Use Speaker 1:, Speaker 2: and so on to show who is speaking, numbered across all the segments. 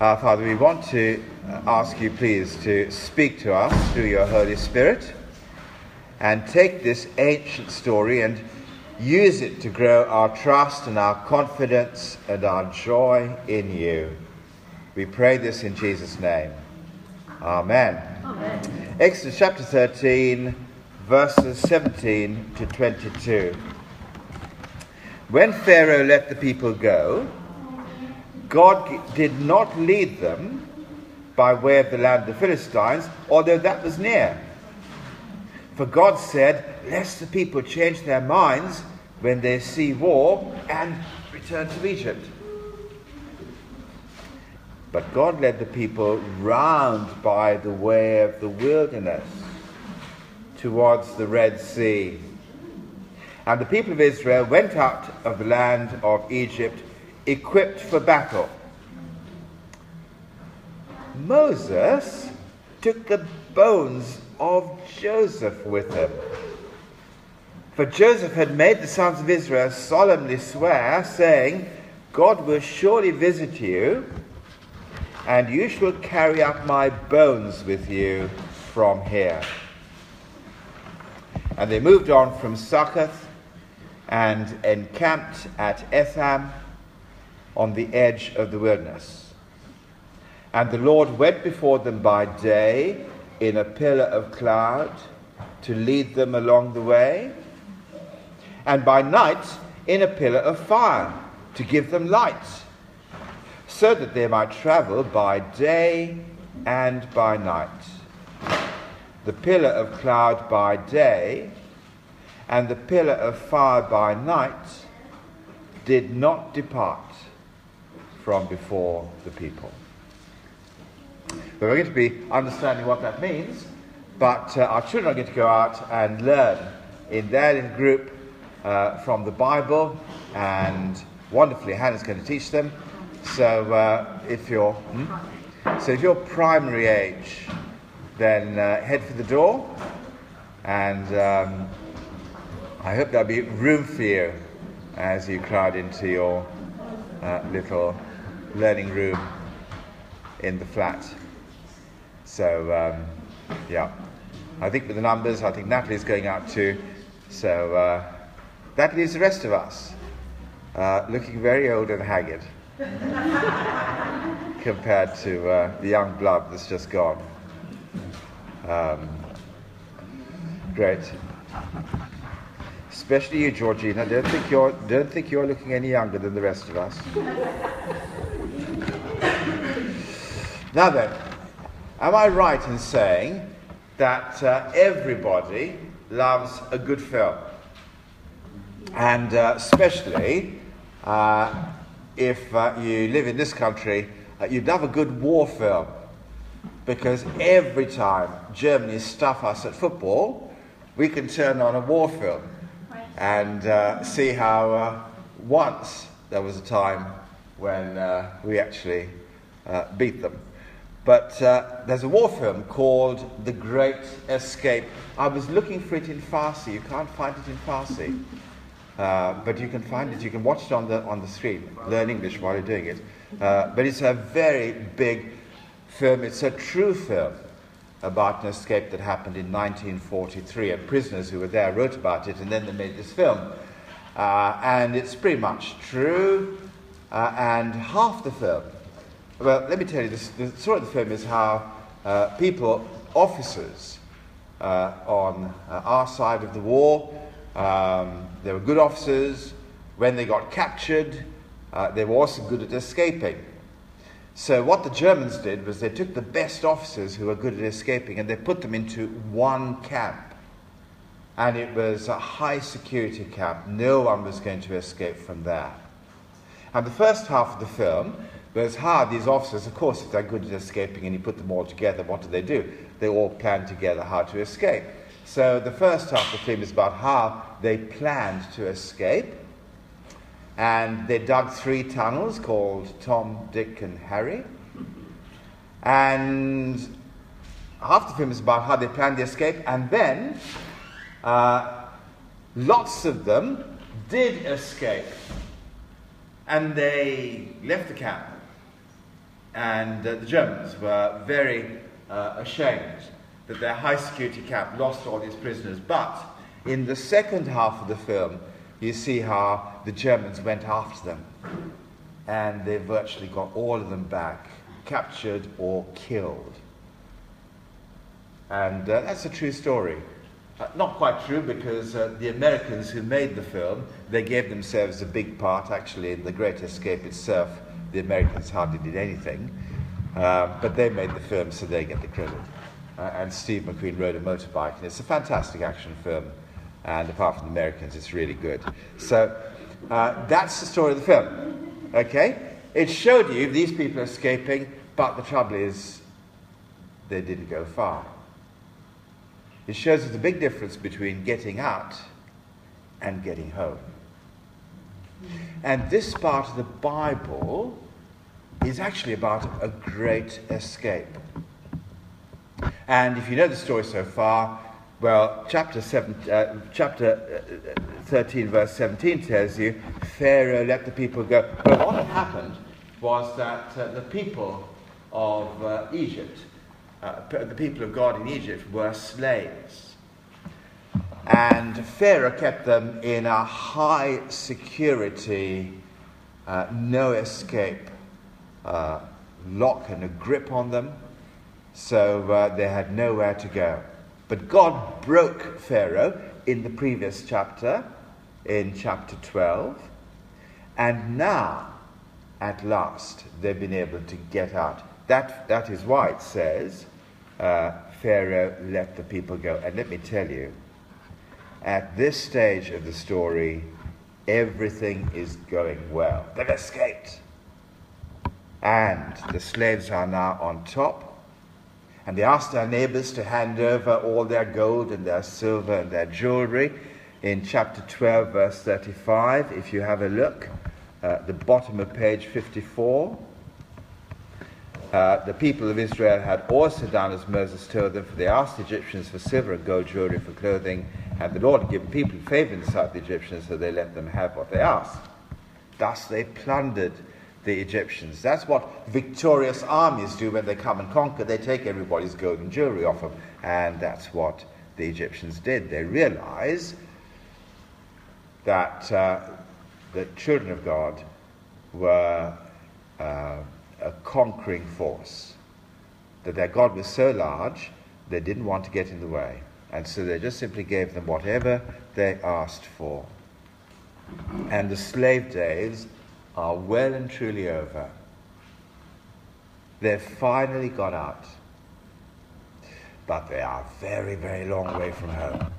Speaker 1: Our Father, we want to uh, ask you, please, to speak to us through your Holy Spirit and take this ancient story and use it to grow our trust and our confidence and our joy in you. We pray this in Jesus' name. Amen. Amen. Exodus chapter 13, verses 17 to 22. When Pharaoh let the people go, God did not lead them by way of the land of the Philistines, although that was near. For God said, Lest the people change their minds when they see war and return to Egypt. But God led the people round by the way of the wilderness towards the Red Sea. And the people of Israel went out of the land of Egypt equipped for battle. Moses took the bones of Joseph with him. For Joseph had made the sons of Israel solemnly swear, saying, God will surely visit you, and you shall carry up my bones with you from here. And they moved on from Succoth and encamped at Etham on the edge of the wilderness. And the Lord went before them by day in a pillar of cloud to lead them along the way, and by night in a pillar of fire to give them light, so that they might travel by day and by night. The pillar of cloud by day and the pillar of fire by night did not depart from before the people. We're going to be understanding what that means, but uh, our children are going to go out and learn in their little group uh, from the Bible, and wonderfully, Hannah's going to teach them. So uh, if you're hmm? so if you're primary age, then uh, head for the door, and um, I hope there'll be room for you as you crowd into your uh, little learning room in the flat. So, um, yeah. I think with the numbers, I think Natalie's going out too. So uh, that leaves the rest of us uh, looking very old and haggard compared to uh, the young blood that's just gone. Um, great. Especially you, Georgina. Don't think you're, don't think you're looking any younger than the rest of us. now then, am I right in saying that uh, everybody loves a good film? And uh, especially uh, if uh, you live in this country, uh, you'd love a good war film. Because every time Germany stuff us at football, we can turn on a war film and uh, see how uh, once there was a time when uh, we actually uh, beat them. But uh, there's a war film called The Great Escape. I was looking for it in Farsi. You can't find it in Farsi. Uh, but you can find it, you can watch it on the, on the screen, learn English while you're doing it. but it's a very big film, it's a true film about an escape that happened in 1943, and prisoners who were there wrote about it, and then they made this film. Uh, and it's pretty much true, uh, and half the film. Well, let me tell you, the story of the film is how uh, people, officers uh, on uh, our side of the war, um, they were good officers. When they got captured, uh, they were also good at escaping. So, what the Germans did was they took the best officers who were good at escaping and they put them into one camp. And it was a high security camp. No one was going to escape from there. And the first half of the film was how these officers, of course, if they're good at escaping and you put them all together, what do they do? They all plan together how to escape. So the first half of the film is about how they planned to escape. And they dug three tunnels called Tom, Dick, and Harry. And half the film is about how they planned the escape. And then uh, lots of them did escape. And they left the camp. And uh, the Germans were very uh, ashamed that their high security camp lost all these prisoners. But in the second half of the film, you see how the Germans went after them. And they virtually got all of them back, captured or killed. And uh, that's a true story. Uh, not quite true because uh, the Americans who made the film, they gave themselves a big part. Actually, in The Great Escape itself, the Americans hardly did anything. Uh, but they made the film, so they get the credit. Uh, and Steve McQueen rode a motorbike, and it's a fantastic action film. And apart from the Americans, it's really good. So uh, that's the story of the film. Okay? It showed you these people escaping, but the trouble is, they didn't go far. It shows us the big difference between getting out and getting home. And this part of the Bible is actually about a great escape. And if you know the story so far, well, chapter, seven, uh, chapter uh, 13, verse 17 tells you Pharaoh let the people go. Well, what had happened was that uh, the people of uh, Egypt uh, the people of God in Egypt were slaves. And Pharaoh kept them in a high security, uh, no escape uh, lock and a grip on them, so uh, they had nowhere to go. But God broke Pharaoh in the previous chapter, in chapter 12, and now, at last, they've been able to get out. That, that is why it says, uh, Pharaoh let the people go. And let me tell you, at this stage of the story, everything is going well. They've escaped. And the slaves are now on top. And they asked their neighbors to hand over all their gold and their silver and their jewelry. In chapter 12, verse 35, if you have a look, uh, the bottom of page 54. Uh, the people of Israel had also done as Moses told them, for they asked the Egyptians for silver and gold jewelry for clothing, and the Lord given people favor in the Egyptians, so they let them have what they asked. Thus they plundered the Egyptians. That's what victorious armies do when they come and conquer. They take everybody's gold and jewelry off them, and that's what the Egyptians did. They realize that uh, the children of God were. Uh, a conquering force. That their God was so large, they didn't want to get in the way. And so they just simply gave them whatever they asked for. And the slave days are well and truly over. They've finally got out. But they are a very, very long way from home.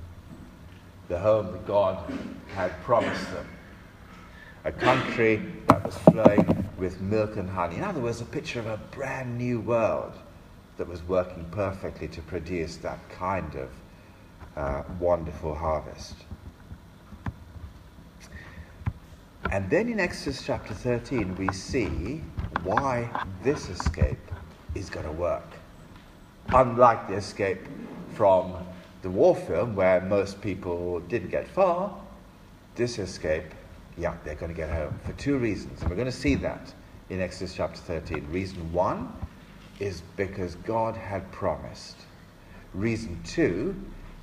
Speaker 1: The home that God had promised them. A country that was flowing with milk and honey. In other words, a picture of a brand new world that was working perfectly to produce that kind of wonderful harvest. And then in Exodus chapter 13, we see why this escape is going to work. Unlike the escape from the war film, where most people didn't get far, this escape yeah, they're going to get home for two reasons. And we're going to see that in Exodus chapter 13. Reason one is because God had promised. Reason two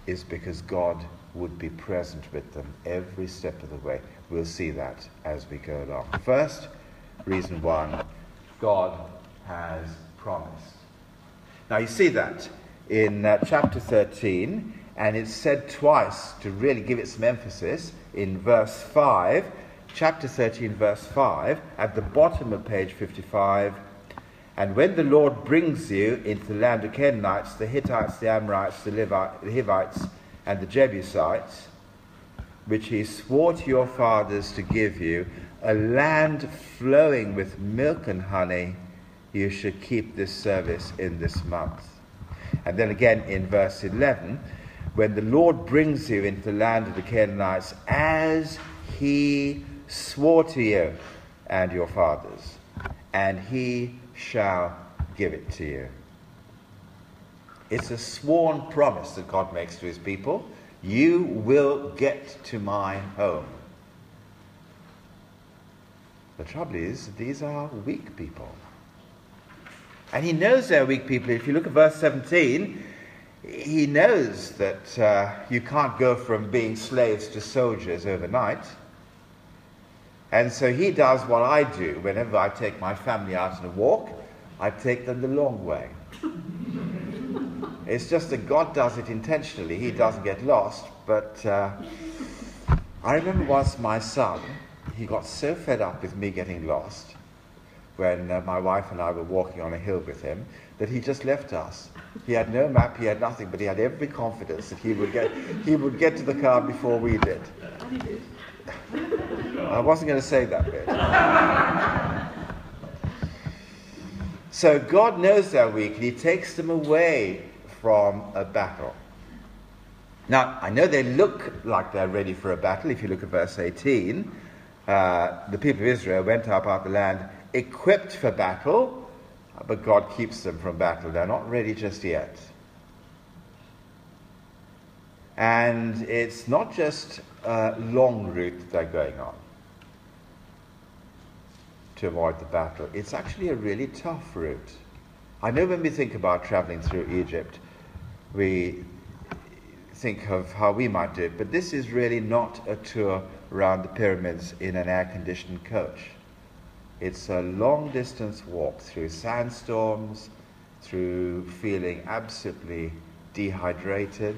Speaker 1: is because God would be present with them every step of the way. We'll see that as we go along. First, reason one God has promised. Now, you see that in uh, chapter 13, and it's said twice to really give it some emphasis in verse 5, chapter 13, verse 5, at the bottom of page 55. And when the Lord brings you into the land of Canaanites, the Hittites, the Amorites, the, Levite, the Hivites, and the Jebusites, which he swore to your fathers to give you, a land flowing with milk and honey, you should keep this service in this month. And then again in verse 11, when the Lord brings you into the land of the Canaanites as he swore to you and your fathers, and he shall give it to you. It's a sworn promise that God makes to his people. You will get to my home. The trouble is, these are weak people. And he knows they're weak people. If you look at verse 17, he knows that uh, you can't go from being slaves to soldiers overnight. And so he does what I do whenever I take my family out on a walk, I take them the long way. it's just that God does it intentionally. He doesn't get lost. But uh, I remember once my son, he got so fed up with me getting lost when uh, my wife and I were walking on a hill with him that he just left us. He had no map, he had nothing, but he had every confidence that he would get, he would get to the car before we did. I wasn't going to say that bit. so God knows they're weak and he takes them away from a battle. Now, I know they look like they're ready for a battle. If you look at verse 18, uh, the people of Israel went up out the land equipped for battle, but God keeps them from battle. They're not ready just yet. And it's not just a long route that they're going on to avoid the battle. It's actually a really tough route. I know when we think about traveling through Egypt, we think of how we might do it, but this is really not a tour around the pyramids in an air conditioned coach. It's a long distance walk through sandstorms, through feeling absolutely dehydrated,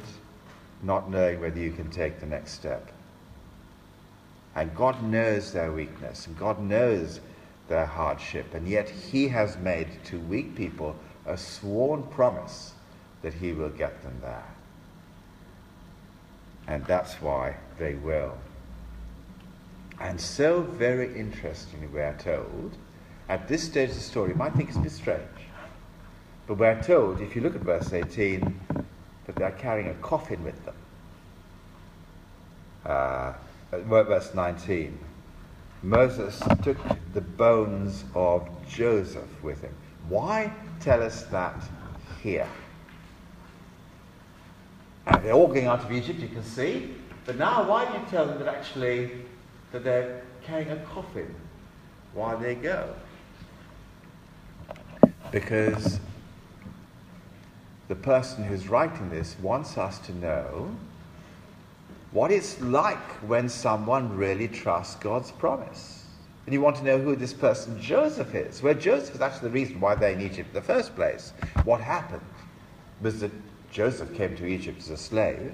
Speaker 1: not knowing whether you can take the next step. And God knows their weakness, and God knows their hardship, and yet He has made to weak people a sworn promise that He will get them there. And that's why they will. And so very interestingly, we are told, at this stage of the story, you might think it's a bit strange, but we're told, if you look at verse 18, that they're carrying a coffin with them. Uh, verse 19. Moses took the bones of Joseph with him. Why tell us that here? And they're all going out of Egypt, you can see. But now, why do you tell them that actually that they're carrying a coffin while they go. Because the person who's writing this wants us to know what it's like when someone really trusts God's promise. And you want to know who this person Joseph is. Well, Joseph is actually the reason why they're in Egypt in the first place. What happened was that Joseph came to Egypt as a slave.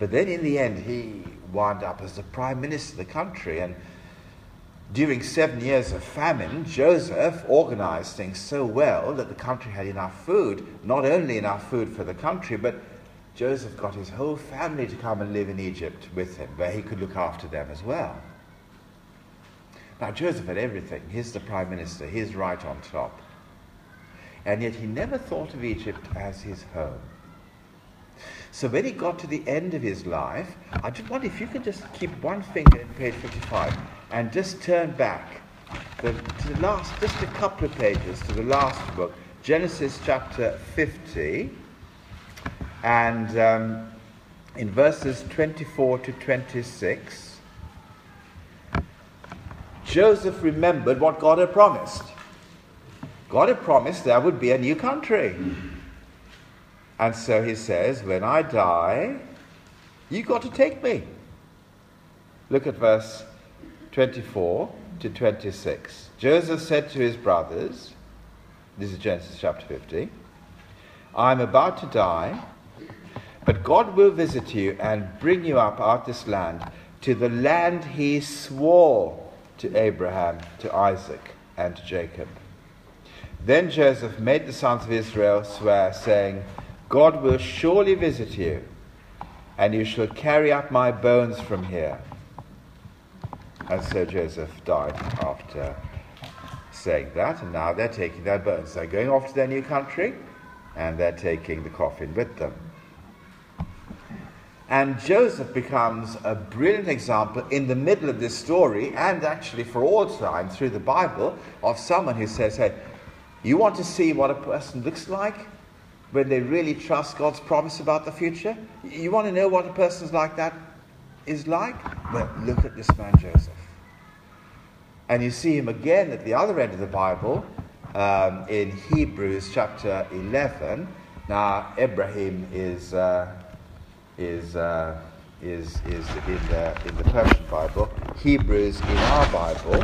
Speaker 1: But then in the end, he wound up as the prime minister of the country. And during seven years of famine, Joseph organized things so well that the country had enough food, not only enough food for the country, but Joseph got his whole family to come and live in Egypt with him, where he could look after them as well. Now, Joseph had everything. He's the prime minister, he's right on top. And yet he never thought of Egypt as his home. So when he got to the end of his life, I just wonder if you could just keep one finger in page 55 and just turn back the, to the last, just a couple of pages to the last book, Genesis chapter 50, and um, in verses 24 to 26, Joseph remembered what God had promised. God had promised there would be a new country. And so he says, When I die, you've got to take me. Look at verse 24 to 26. Joseph said to his brothers, this is Genesis chapter 50, I'm about to die, but God will visit you and bring you up out this land to the land he swore to Abraham, to Isaac, and to Jacob. Then Joseph made the sons of Israel swear, saying, God will surely visit you, and you shall carry up my bones from here. And so Joseph died after saying that, and now they're taking their bones. They're going off to their new country, and they're taking the coffin with them. And Joseph becomes a brilliant example in the middle of this story, and actually for all time through the Bible, of someone who says, Hey, you want to see what a person looks like? when they really trust God's promise about the future? You want to know what a person like that is like? Well, look at this man Joseph. And you see him again at the other end of the Bible um, in Hebrews chapter 11. Now, Ibrahim is, uh, is, uh, is, is in, the, in the Persian Bible, Hebrews in our Bible,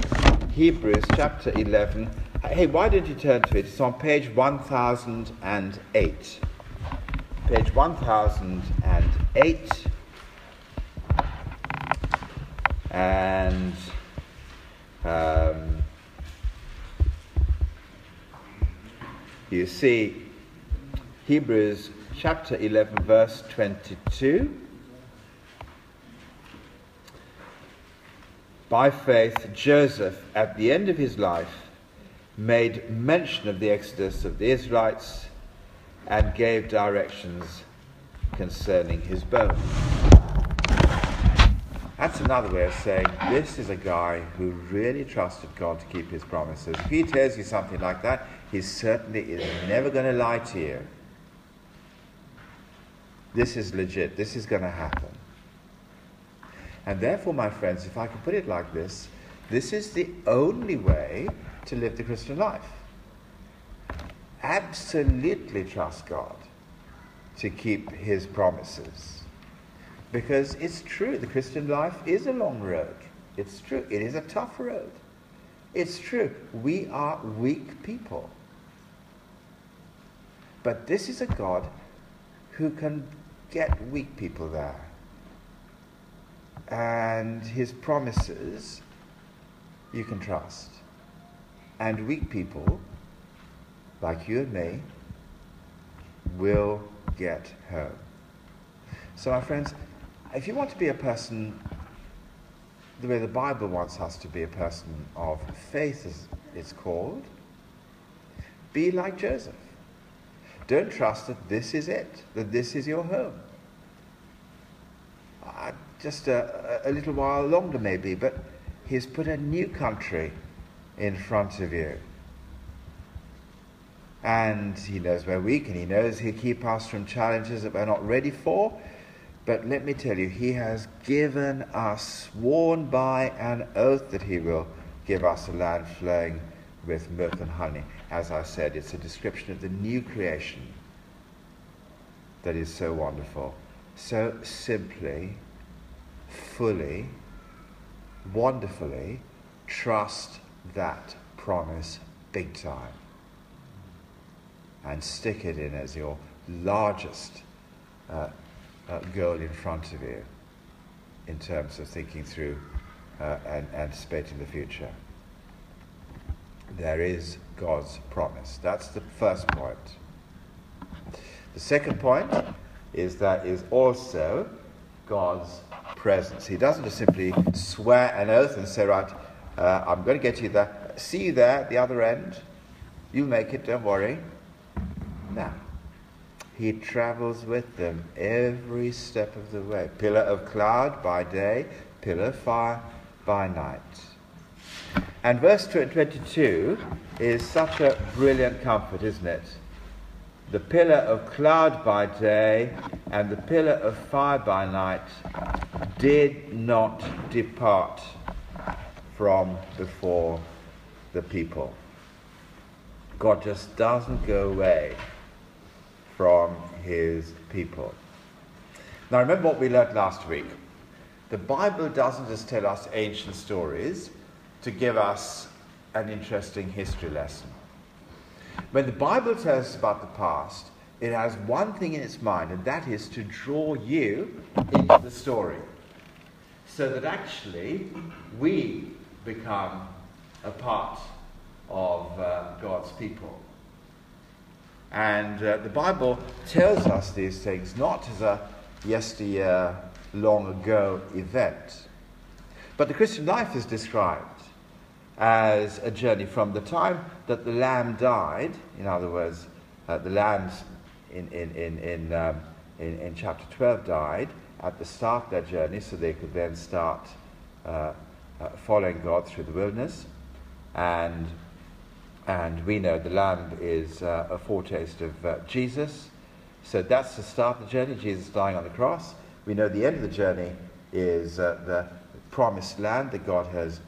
Speaker 1: Hebrews chapter 11. Hey, why don't you turn to it? It's on page 1008. Page 1008. And um, you see Hebrews chapter 11, verse 22. By faith, Joseph, at the end of his life, made mention of the exodus of the Israelites and gave directions concerning his bones. That's another way of saying this is a guy who really trusted God to keep his promises. If he tells you something like that, he certainly is never going to lie to you. This is legit. This is going to happen. And therefore, my friends, if I can put it like this, this is the only way to live the Christian life. Absolutely trust God to keep his promises. Because it's true, the Christian life is a long road. It's true, it is a tough road. It's true, we are weak people. But this is a God who can get weak people there. And his promises you can trust. And weak people, like you and me, will get home. So, my friends, if you want to be a person the way the Bible wants us to be a person of faith, as it's called, be like Joseph. Don't trust that this is it, that this is your home. Uh, just a, a little while longer, maybe, but he's put a new country in front of you. And he knows we're weak, and he knows he'll keep us from challenges that we're not ready for. But let me tell you, he has given us, sworn by an oath that he will give us a land flowing with milk and honey. As I said, it's a description of the new creation that is so wonderful. So simply, fully, wonderfully, trust that promise big time. And stick it in as your largest uh, uh, goal in front of you in terms of thinking through uh, and anticipating the future. There is God's promise. That's the first point. The second point is that is also God's presence. He doesn't just simply swear an oath and say, right, uh, I'm going to get you there. See you there at the other end. You make it, don't worry. He travels with them every step of the way. Pillar of cloud by day, pillar of fire by night. And verse 22 is such a brilliant comfort, isn't it? The pillar of cloud by day and the pillar of fire by night did not depart from before the people. God just doesn't go away from his people. Now, remember what we learned last week. The Bible doesn't just tell us ancient stories to give us an interesting history lesson. When the Bible tells us about the past, it has one thing in its mind, and that is to draw you into the story. So that actually we become a part of uh, God's people. And uh, the Bible tells us these things not as a yesteryear, long ago event. But the Christian life is described as a journey from the time that the Lamb died, in other words, uh, the lambs in, in, in, in, um, in, in, chapter 12 died at the start of their journey so they could then start uh, uh, following God through the wilderness. And and we know the lamb is uh, a foretaste of uh, Jesus. So that's the start of the journey, Jesus dying on the cross. We know the end of the journey is uh, the promised land that God has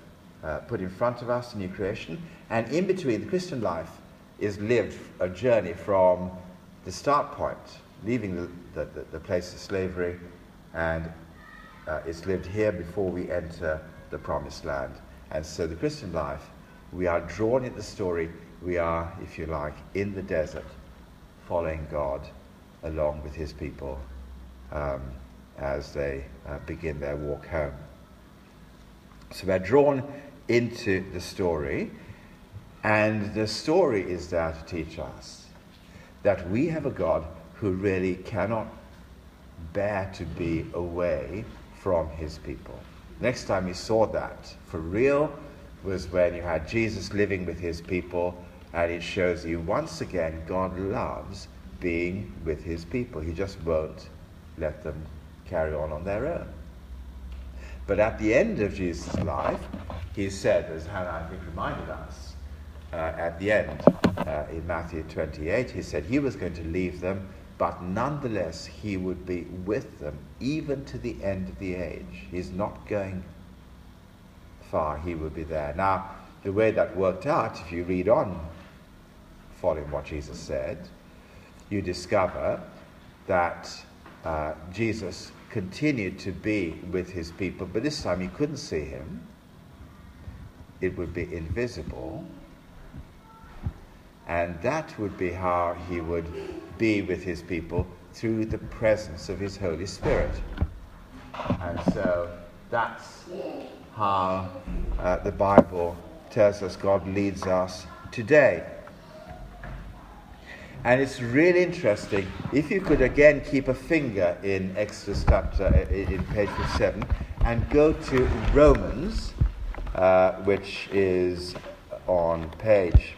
Speaker 1: uh, put in front of us, the new creation. And in between, the Christian life is lived a journey from the start point, leaving the, the, the place of slavery, and uh, it's lived here before we enter the promised land. And so the Christian life, we are drawn in the story, we are, if you like, in the desert, following God along with his people um, as they uh, begin their walk home. So we're drawn into the story, and the story is there to teach us that we have a God who really cannot bear to be away from his people. Next time we saw that for real was when you had Jesus living with his people, and it shows you once again God loves being with his people. He just won't let them carry on on their own. But at the end of Jesus' life, he said, as Hannah, I think, reminded us, uh, at the end uh, in Matthew 28, he said he was going to leave them, but nonetheless he would be with them even to the end of the age. He's not going far, he will be there. Now, the way that worked out, if you read on following what Jesus said, you discover that uh, Jesus continued to be with his people, but this time you couldn't see him. It would be invisible. And that would be how he would be with his people through the presence of his Holy Spirit. And so that's how uh, the Bible tells us God leads us today. And it's really interesting. If you could again keep a finger in Exodus chapter, uh, in page 7, and go to Romans, uh, which is on page.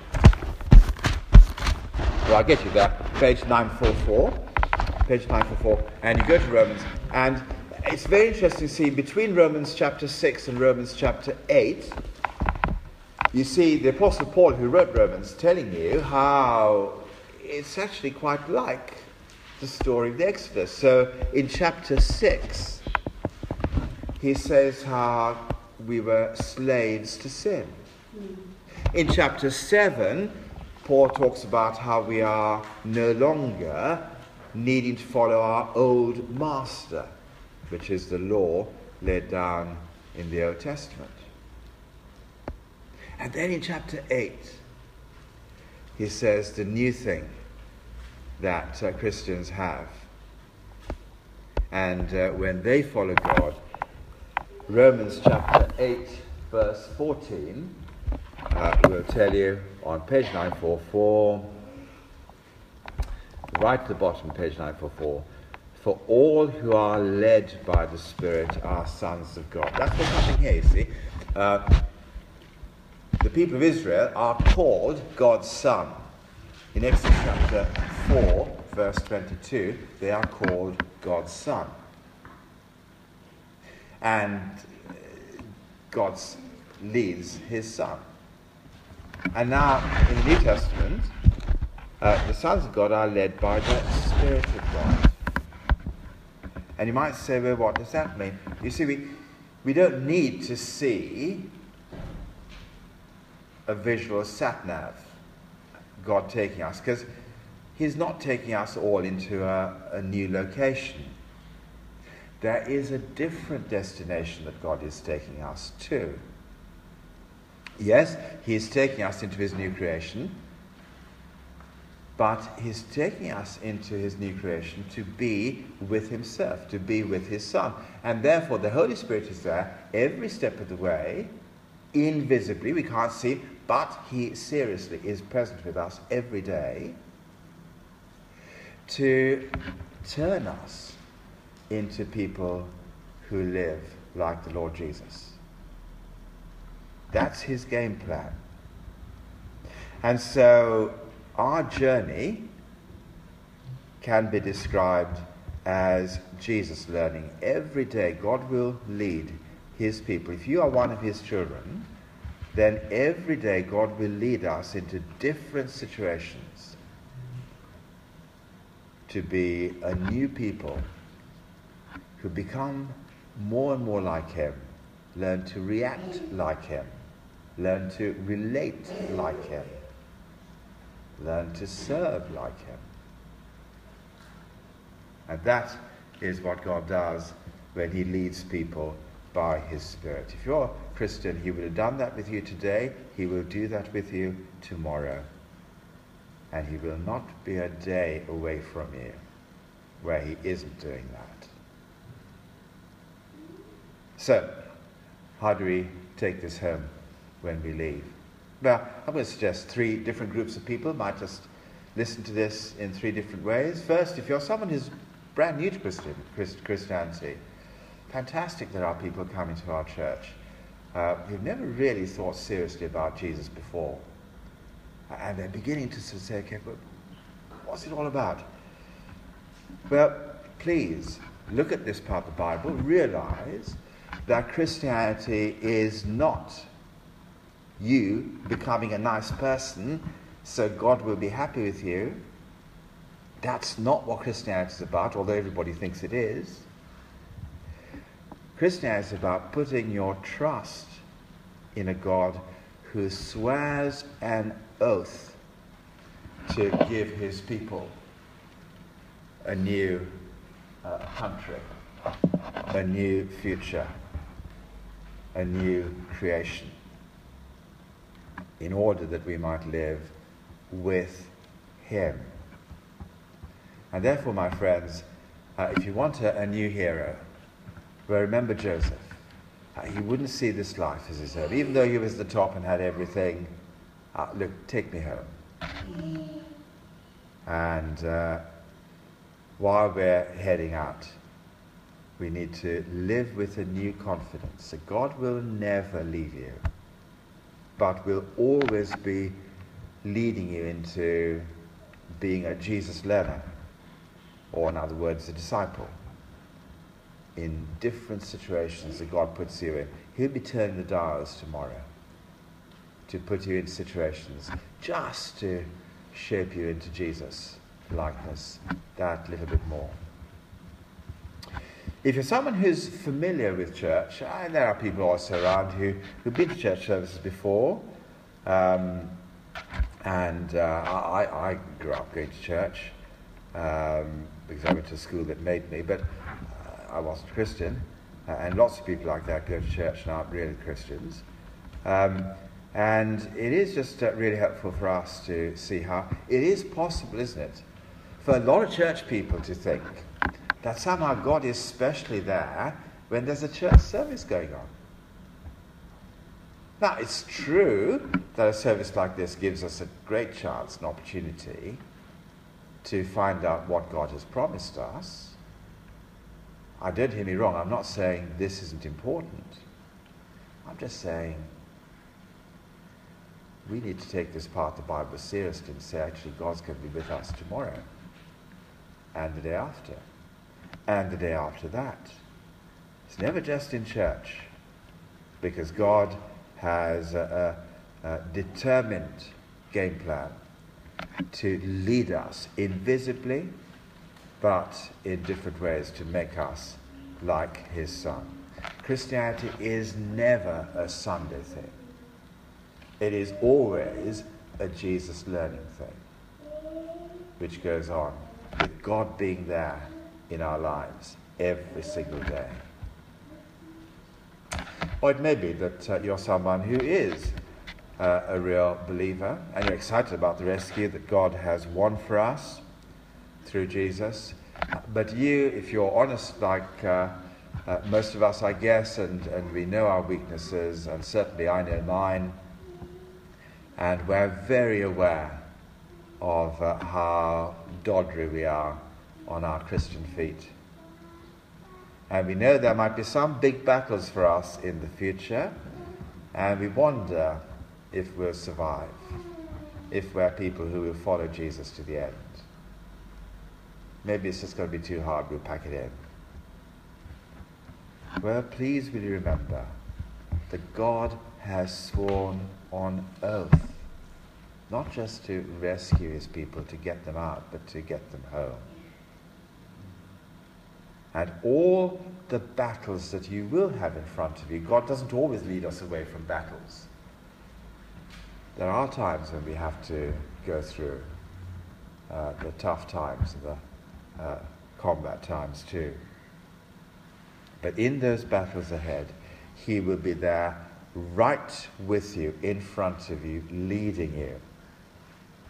Speaker 1: Well, I'll get you there. Page 944. Page 944. And you go to Romans, and it's very interesting to see between Romans chapter 6 and Romans chapter 8, you see the Apostle Paul, who wrote Romans, telling you how it's actually quite like the story of the Exodus. So in chapter 6, he says how we were slaves to sin. In chapter 7, Paul talks about how we are no longer needing to follow our old master, which is the law laid down in the Old Testament. And then in chapter 8, he says the new thing that uh, Christians have. And uh, when they follow God, Romans chapter 8, verse 14, uh, will tell you on page 944, right at the bottom, page 944, for all who are led by the Spirit are sons of God. That's what's happening here, you see. Uh, the people of Israel are called God's son. In Exodus chapter 4, verse 22, they are called God's Son. And God leads his Son. And now, in the New Testament, uh, the sons of God are led by the Spirit of God. And you might say, well, what does that mean? You see, we, we don't need to see a visual sat nav, God taking us, because He's not taking us all into a, a new location. There is a different destination that God is taking us to. Yes, He is taking us into His new creation, but He's taking us into His new creation to be with Himself, to be with His Son. And therefore, the Holy Spirit is there every step of the way, invisibly, we can't see, but He seriously is present with us every day to turn us into people who live like the Lord Jesus. That's his game plan. And so our journey can be described as Jesus learning. Every day, God will lead his people. If you are one of his children, then every day God will lead us into different situations to be a new people who become more and more like Him, learn to react like Him, learn to relate like Him. Learn to serve like him. And that is what God does when he leads people by his Spirit. If you're a Christian, he would have done that with you today. He will do that with you tomorrow. And he will not be a day away from you where he isn't doing that. So, how do we take this home when we leave? Well, I'm going to suggest three different groups of people might just listen to this in three different ways. First, if you're someone who's brand new to Christian, Christ, Christianity, fantastic there are people coming to our church uh, who've never really thought seriously about Jesus before. And they're beginning to sort of say, okay, but what's it all about? Well, please look at this part of the Bible, realize that Christianity is not you becoming a nice person so God will be happy with you. That's not what Christianity is about, although everybody thinks it is. Christianity is about putting your trust in a God who swears an oath to give his people a new uh, country, a new future, a new creation, in order that we might live with him. And therefore, my friends, uh, if you want a, a, new hero, well, remember Joseph. Uh, he wouldn't see this life as his own. Even though he was the top and had everything, uh, look, take me home. And uh, while we're heading out, we need to live with a new confidence that God will never leave you, but will always be leading you into being a Jesus learner or in other words, a disciple, in different situations that God puts you in. He'll be turning the dials tomorrow to put you in situations just to shape you into Jesus likeness that little bit more. If you're someone who's familiar with church, and there are people also around who, who've been to church services before, um, and uh, I, I, grew up going to church. Um, because I went to a school that made me, but uh, I wasn't Christian. Uh, and lots of people like that go to church and aren't really Christians. Um, and it is just uh, really helpful for us to see how it is possible, isn't it, for a lot of church people to think that somehow God is specially there when there's a church service going on. Now, it's true that a service like this gives us a great chance and opportunity to find out what God has promised us. I don't hear me wrong. I'm not saying this isn't important. I'm just saying we need to take this part of the Bible seriously and say, actually, God's going to be with us tomorrow and the day after and the day after that. It's never just in church because God has a, a, a determined game plan to lead us invisibly, but in different ways to make us like his son. Christianity is never a Sunday thing. It is always a Jesus learning thing, which goes on with God being there in our lives every single day. Or it may be that uh, you're someone who is uh, a real believer and you're excited about the rescue that God has won for us through Jesus. But you, if you're honest, like uh, uh, most of us, I guess, and, and we know our weaknesses, and certainly I know mine, and we're very aware of uh, how doddery we are on our Christian feet. And we know there might be some big battles for us in the future, and we wonder if we'll survive, if we're people who will follow Jesus to the end. Maybe it's just going to be too hard, we'll pack it in. Well, please will you remember that God has sworn on oath not just to rescue his people, to get them out, but to get them home. And all the battles that you will have in front of you, God doesn't always lead us away from battles. there are times when we have to go through uh, the tough times, the uh, combat times too. But in those battles ahead, He will be there right with you, in front of you, leading you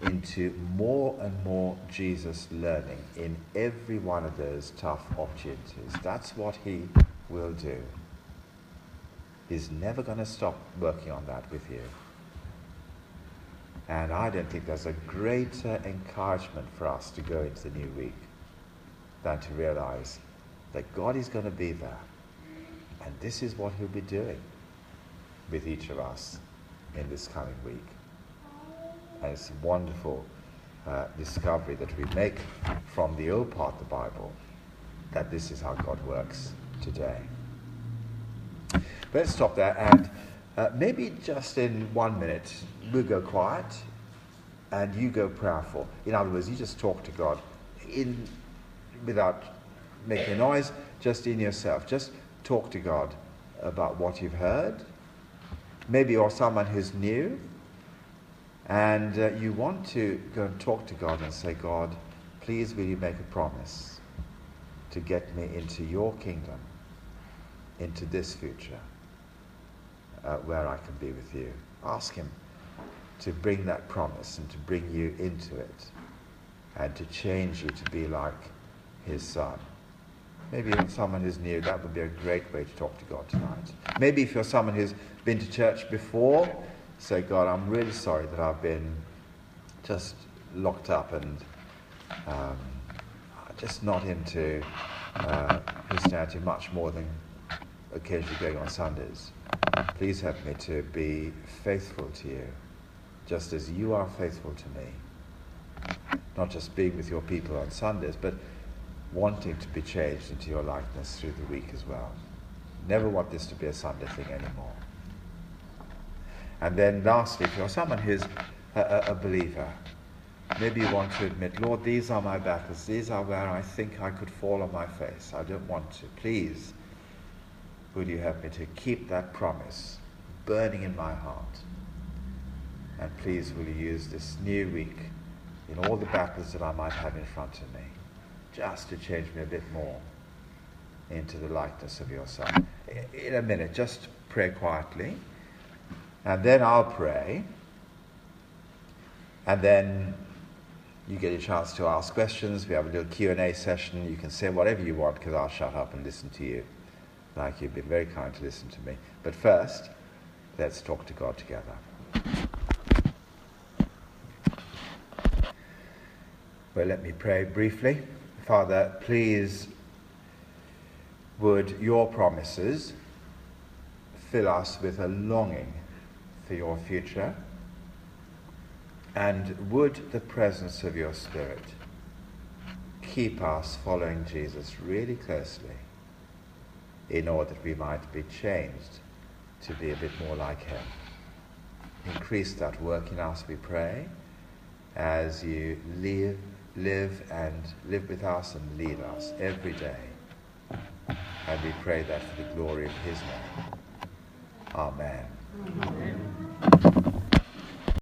Speaker 1: into more and more Jesus learning in every one of those tough opportunities. That's what He will do. He's never going to stop working on that with you. And I don't think there's a greater encouragement for us to go into the new week than to realize that God is going to be there. And this is what He'll be doing with each of us in this coming week. And it's a wonderful uh, discovery that we make from the old part of the Bible that this is how God works today. Let's stop there and uh, maybe just in one minute we'll go quiet and you go prayerful. In other words, you just talk to God in without making a noise, just in yourself. Just talk to God about what you've heard. Maybe you're someone who's new and uh, you want to go and talk to God and say, God, please will you make a promise to get me into your kingdom, into this future, uh, where I can be with you. Ask Him to bring that promise and to bring you into it and to change you to be like His Son. Maybe if someone who's new, that would be a great way to talk to God tonight. Maybe if you're someone who's been to church before, say, God, I'm really sorry that I've been just locked up and um, just not into uh, Christianity much more than occasionally going on Sundays. Please help me to be faithful to you, just as you are faithful to me. Not just being with your people on Sundays, but wanting to be changed into your likeness through the week as well. Never want this to be a Sunday thing anymore. And then lastly, if you're someone who's a, a, a believer, maybe you want to admit, Lord, these are my battles. These are where I think I could fall on my face. I don't want to. Please, would you help me to keep that promise burning in my heart? And please, will you use this new week in all the battles that I might have in front of me, just to change me a bit more into the likeness of your Son? In a minute, just pray quietly. And then I'll pray. And then you get a chance to ask questions. We have a little Q&A session. You can say whatever you want because I'll shut up and listen to you. Like you've been very kind to listen to me. But first, let's talk to God together. Well, let me pray briefly. Father, please would your promises fill us with a longing for your future? And would the presence of your Spirit keep us following Jesus really closely in order that we might be changed to be a bit more like Him? Increase that work in us, we pray, as you live, live and live with us and lead us every day. And we pray that for the glory of His name. Amen. Amen.